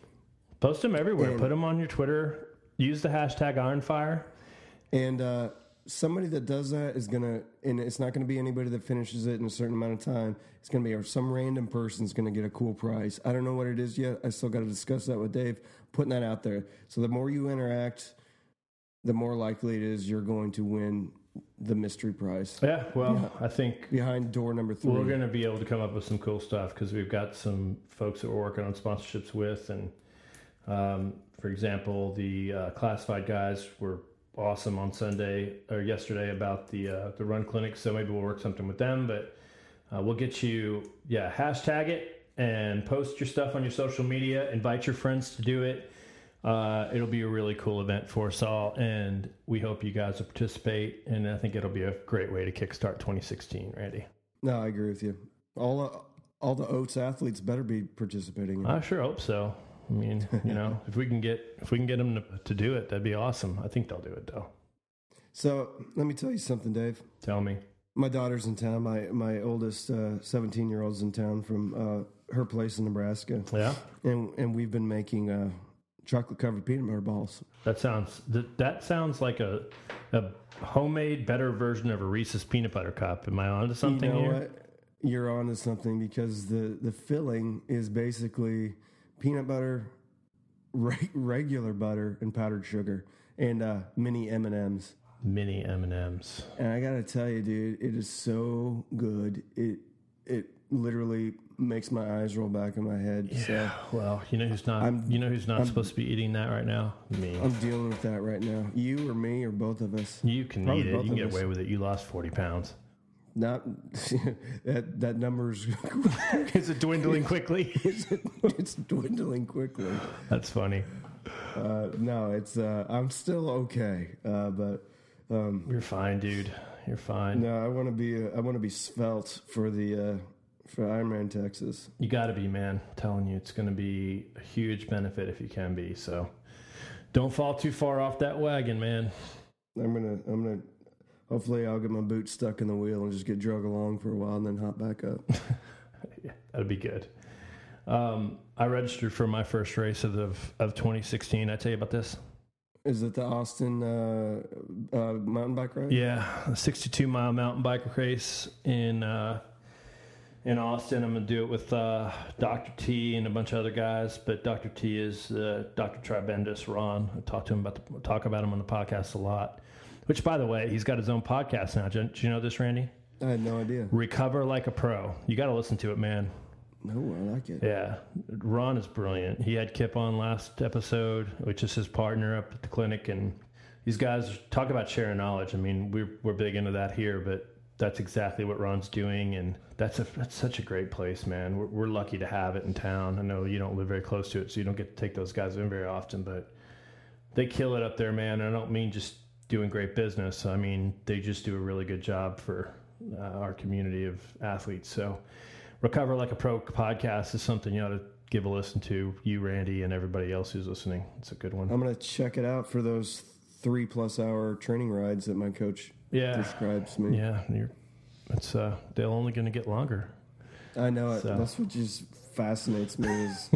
Post them everywhere. And- Put them on your Twitter. Use the hashtag IronFire. And uh, somebody that does that is going to, and it's not going to be anybody that finishes it in a certain amount of time. It's going to be or some random person's going to get a cool prize. I don't know what it is yet. I still got to discuss that with Dave, putting that out there. So, the more you interact, the more likely it is you're going to win the mystery prize Yeah, well, I think behind door number 3 we're going to be able to come up with some cool stuff because we've got some folks that we're working on sponsorships with. And um, for example, the uh, classified guys were awesome on Sunday or yesterday about the uh, the run clinic. So maybe we'll work something with them. But uh, we'll get you, yeah, hashtag it and post your stuff on your social media. Invite your friends to do it. Uh, it'll be a really cool event for us all, and we hope you guys will participate. And I think it'll be a great way to kickstart 2016, Randy. No, I agree with you. All all the OATS athletes better be participating. I sure hope so. I mean, you know, if we can get if we can get them to, to do it, that'd be awesome. I think they'll do it though. So let me tell you something, Dave. Tell me. My daughter's in town. My my oldest seventeen uh, year old's in town from uh, her place in Nebraska. Yeah, and and we've been making uh, chocolate covered peanut butter balls. That sounds that, that sounds like a a homemade better version of a Reese's peanut butter cup. Am I on to something you know here? What? You're on to something because the the filling is basically peanut butter, re- regular butter, and powdered sugar, and uh, mini M and M's. Mini M and M's. And I gotta tell you, dude, it is so good. It it literally makes my eyes roll back in my head. Yeah. So well, you know who's not. I'm, you know who's not I'm, supposed to be eating that right now? Me. I'm dealing with that right now. You or me or both of us. You can Probably eat it. You can get us. away with it. You lost forty pounds. Not that that number's is it dwindling quickly? it's, it's dwindling quickly. That's funny. Uh, no, it's uh, I'm still okay, uh, but um, you're fine, dude. You're fine. No, I want to be uh, I want to be svelte for the uh, for Ironman Texas. You got to be, man. I'm telling you, it's going to be a huge benefit if you can be. So, don't fall too far off that wagon, man. I'm gonna I'm gonna hopefully I'll get my boots stuck in the wheel and just get drug along for a while and then hop back up. yeah, that'd be good. Um, I registered for my first race of the, of 2016. I tell you about this. Is it the Austin uh, uh, mountain bike race? Yeah, a 62 mile mountain bike race in uh, in Austin. I'm gonna do it with uh, Dr. T and a bunch of other guys. But Dr. T is uh, Dr. Tribendis Ron. I talk to him about the, talk about him on the podcast a lot. Which, by the way, he's got his own podcast now. Do you know this, Randy? I had no idea. Recover like a pro. You got to listen to it, man. No, I like it. Yeah, Ron is brilliant. He had Kip on last episode, which is his partner up at the clinic, and these guys talk about sharing knowledge. I mean, we're we're big into that here, but that's exactly what Ron's doing, and that's a that's such a great place, man. We're, we're lucky to have it in town. I know you don't live very close to it, so you don't get to take those guys in very often, but they kill it up there, man. And I don't mean just doing great business. I mean, they just do a really good job for uh, our community of athletes. So, Recover Like a Pro podcast is something you ought to give a listen to, you, Randy, and everybody else who's listening. It's a good one. I'm going to check it out for those three plus hour training rides that my coach yeah. prescribes me. Yeah, it's uh, they're only going to get longer. I know it. That's what just fascinates me. Is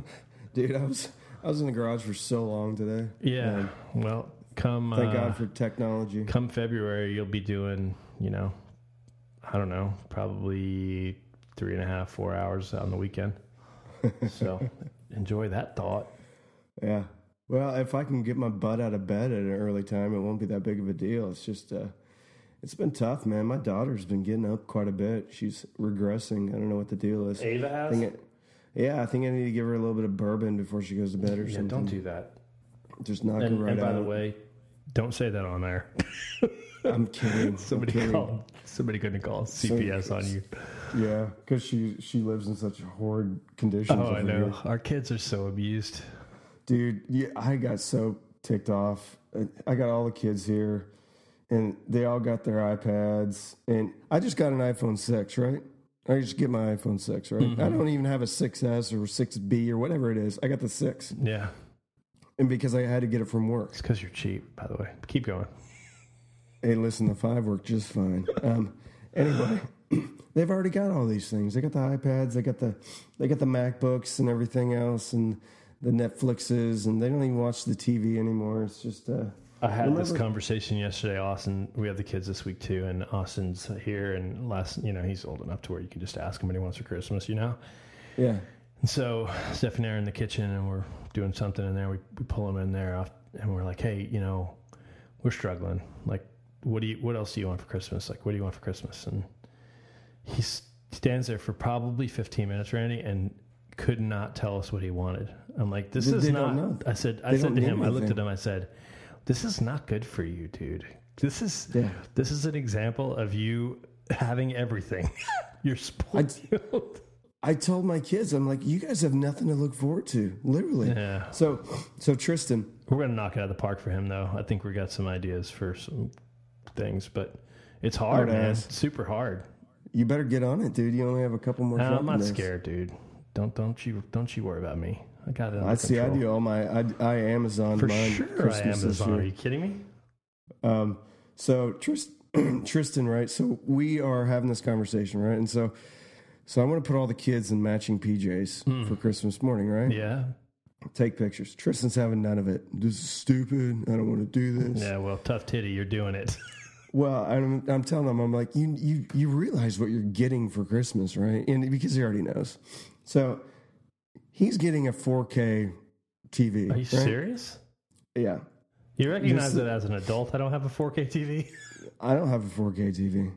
dude, I was I was in the garage for so long today. Yeah. well, come thank uh, God for technology. Come February, you'll be doing you know, I don't know, probably three and a half, four hours on the weekend. so enjoy that thought. Yeah. Well, if I can get my butt out of bed at an early time, it won't be that big of a deal. It's just, uh, it's been tough, man. My daughter's been getting up quite a bit. She's regressing. I don't know what the deal is. Ava has. I it, yeah, I think I need to give her a little bit of bourbon before she goes to bed or something. yeah, something. Don't do that. Just knock and, her right and by out. the way, don't say that on there. I'm kidding. somebody I'm kidding. called. Somebody going to call CPS so, on you. Yeah, because she she lives in such horrid conditions. Oh, I know. Here. Our kids are so abused. Dude, yeah, I got so ticked off. I got all the kids here, and they all got their iPads, and I just got an iPhone six, right? I just get my iPhone six, right? Mm-hmm. I don't even have a 6S or 6B or whatever it is. I got the six. Yeah. And because I had to get it from work. It's because you're cheap, by the way. Keep going. Hey, listen, the five worked just fine. Um, anyway, they've already got all these things. They got the iPads, they got the they got the MacBooks and everything else, and the Netflixes, and they don't even watch the TV anymore. It's just. Uh, I had remember, this conversation yesterday. Austin, we have the kids this week too, and Austin's here, and last, you know, he's old enough to where you can just ask him what he wants for Christmas, you know. Yeah. And so Stephanie and I are in the kitchen, and we're doing something in there. We, we pull him in there, and we're like, "Hey, you know, we're struggling. Like, what do you? What else do you want for Christmas? Like, what do you want for Christmas?" And he stands there for probably 15 minutes, Randy, and could not tell us what he wanted. I'm like, "This they, is they not." I said, "I said to him, anything. I looked at him, I said." this is not good for you, dude. This is yeah. this is an example of you having everything. You're spoiled. I told my kids, I'm like, you guys have nothing to look forward to, literally. Yeah. So, so Tristan, We're gonna knock it out of the park for him, though. I think we got some ideas for some things, but it's hard, Hard man. ass. It's super hard. you better get on it, dude. You only have a couple more. No, I'm not scared, dude. Don't don't you don't you worry about me. I got it. I see. I do all my. I, I Amazon for mine sure. Christmas I Amazon. Are you kidding me? Um, so Tristan, Tristan, right? So we are having this conversation, right? And so, so I'm going to put all the kids in matching PJs for Christmas morning, right? Hmm. Yeah. Take pictures. Tristan's having none of it. This is stupid. I don't want to do this. Yeah. Well, tough titty. You're doing it. Well, I'm, I'm telling him, I'm like, you, you, you realize what you're getting for Christmas, right? And because he already knows. So he's getting a 4K TV. Are you right? serious? Yeah. You recognize that as an adult? I don't have a 4K TV. I don't have a 4K TV.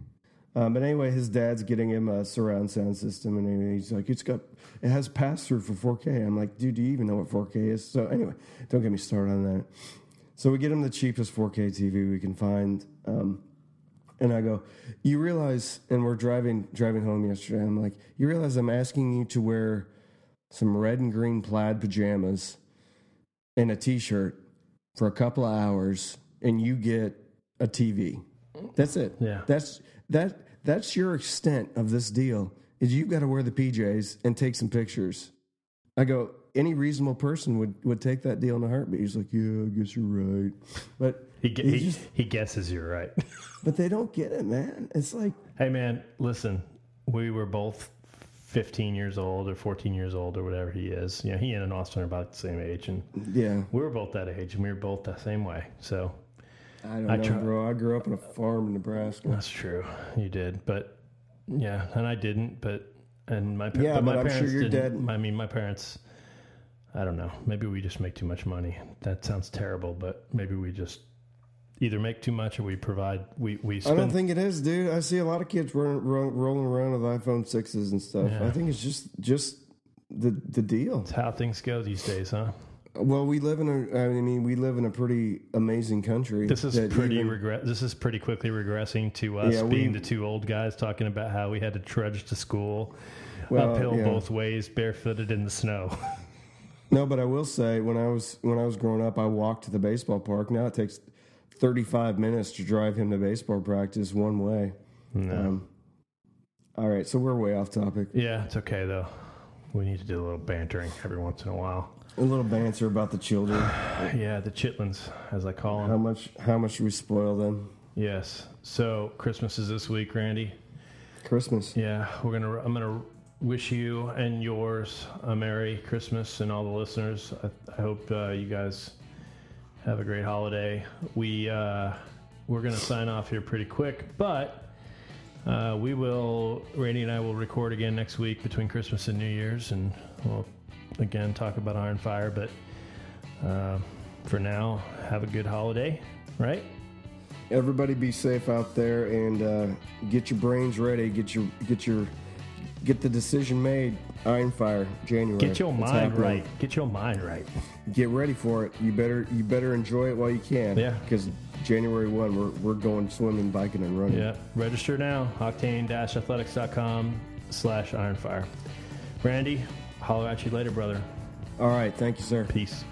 Um, but anyway, his dad's getting him a surround sound system, and he's like, "It's got, it has pass through for 4K." I'm like, "Dude, do you even know what 4K is?" So anyway, don't get me started on that. So we get him the cheapest 4K TV we can find, um, and I go, "You realize?" And we're driving driving home yesterday. I'm like, "You realize I'm asking you to wear some red and green plaid pajamas and a T-shirt for a couple of hours, and you get a TV." That's it. Yeah. That's that that's your extent of this deal. Is you've got to wear the PJs and take some pictures. I go, any reasonable person would would take that deal in a heartbeat. He's like, Yeah, I guess you're right. But He He just- he guesses you're right. but they don't get it, man. It's like hey man, listen. We were both 15 years old or 14 years old or whatever he is. You know, he and Austin are about the same age, and yeah, we were both that age, and we were both the same way. So I don't I know, try- bro. I grew up on a farm in Nebraska. that's true. You did, but yeah, and I didn't. But and my Yeah, but my I'm sure parents your didn't. dad- I mean, my parents. I don't know. Maybe we just make too much money. That sounds terrible, but maybe we just either make too much or we provide. We we I don't think it is, dude. I see a lot of kids run, rolling around with iPhone sixes and stuff. Yeah. I think it's just just the the deal. it's how things go these days, huh? Well, we live in a. I mean, we live in a pretty amazing country. This is pretty even- regret. This is pretty quickly regressing to us Yeah, we- being the two old guys talking about how we had to trudge to school, Well, uphill yeah. both ways, barefooted in the snow. No, but I will say when I was when I was growing up, I walked to the baseball park. Now it takes thirty five minutes to drive him to baseball practice one way. No. Um, all right, so we're way off topic. yeah, it's okay though. We need to do a little bantering every once in a while. A little banter about the children. Yeah, the chitlins, as I call them. How much how much we spoil them. Yes. So Christmas is this week, Randy. Christmas. Yeah, we're gonna. I'm gonna wish you and yours a merry Christmas, and all the listeners. I, I hope uh, you guys have a great holiday. We uh, we're gonna sign off here pretty quick, but uh, we will. Randy and I will record again next week between Christmas and New Year's, and we'll again talk about Iron Fire. But uh, for now, have a good holiday. Right? Everybody be safe out there and uh, get your brains ready. Get your get your get the decision made. Iron Fire, January. Get your mind happening. right. Get your mind right. Get ready for it. You better you better enjoy it while you can. Yeah. Because January one, we're we're going swimming, biking, and running. Yeah, register now. Octane-athletics.com slash ironfire. Randy, holler at you later, brother. All right. Thank you, sir. Peace.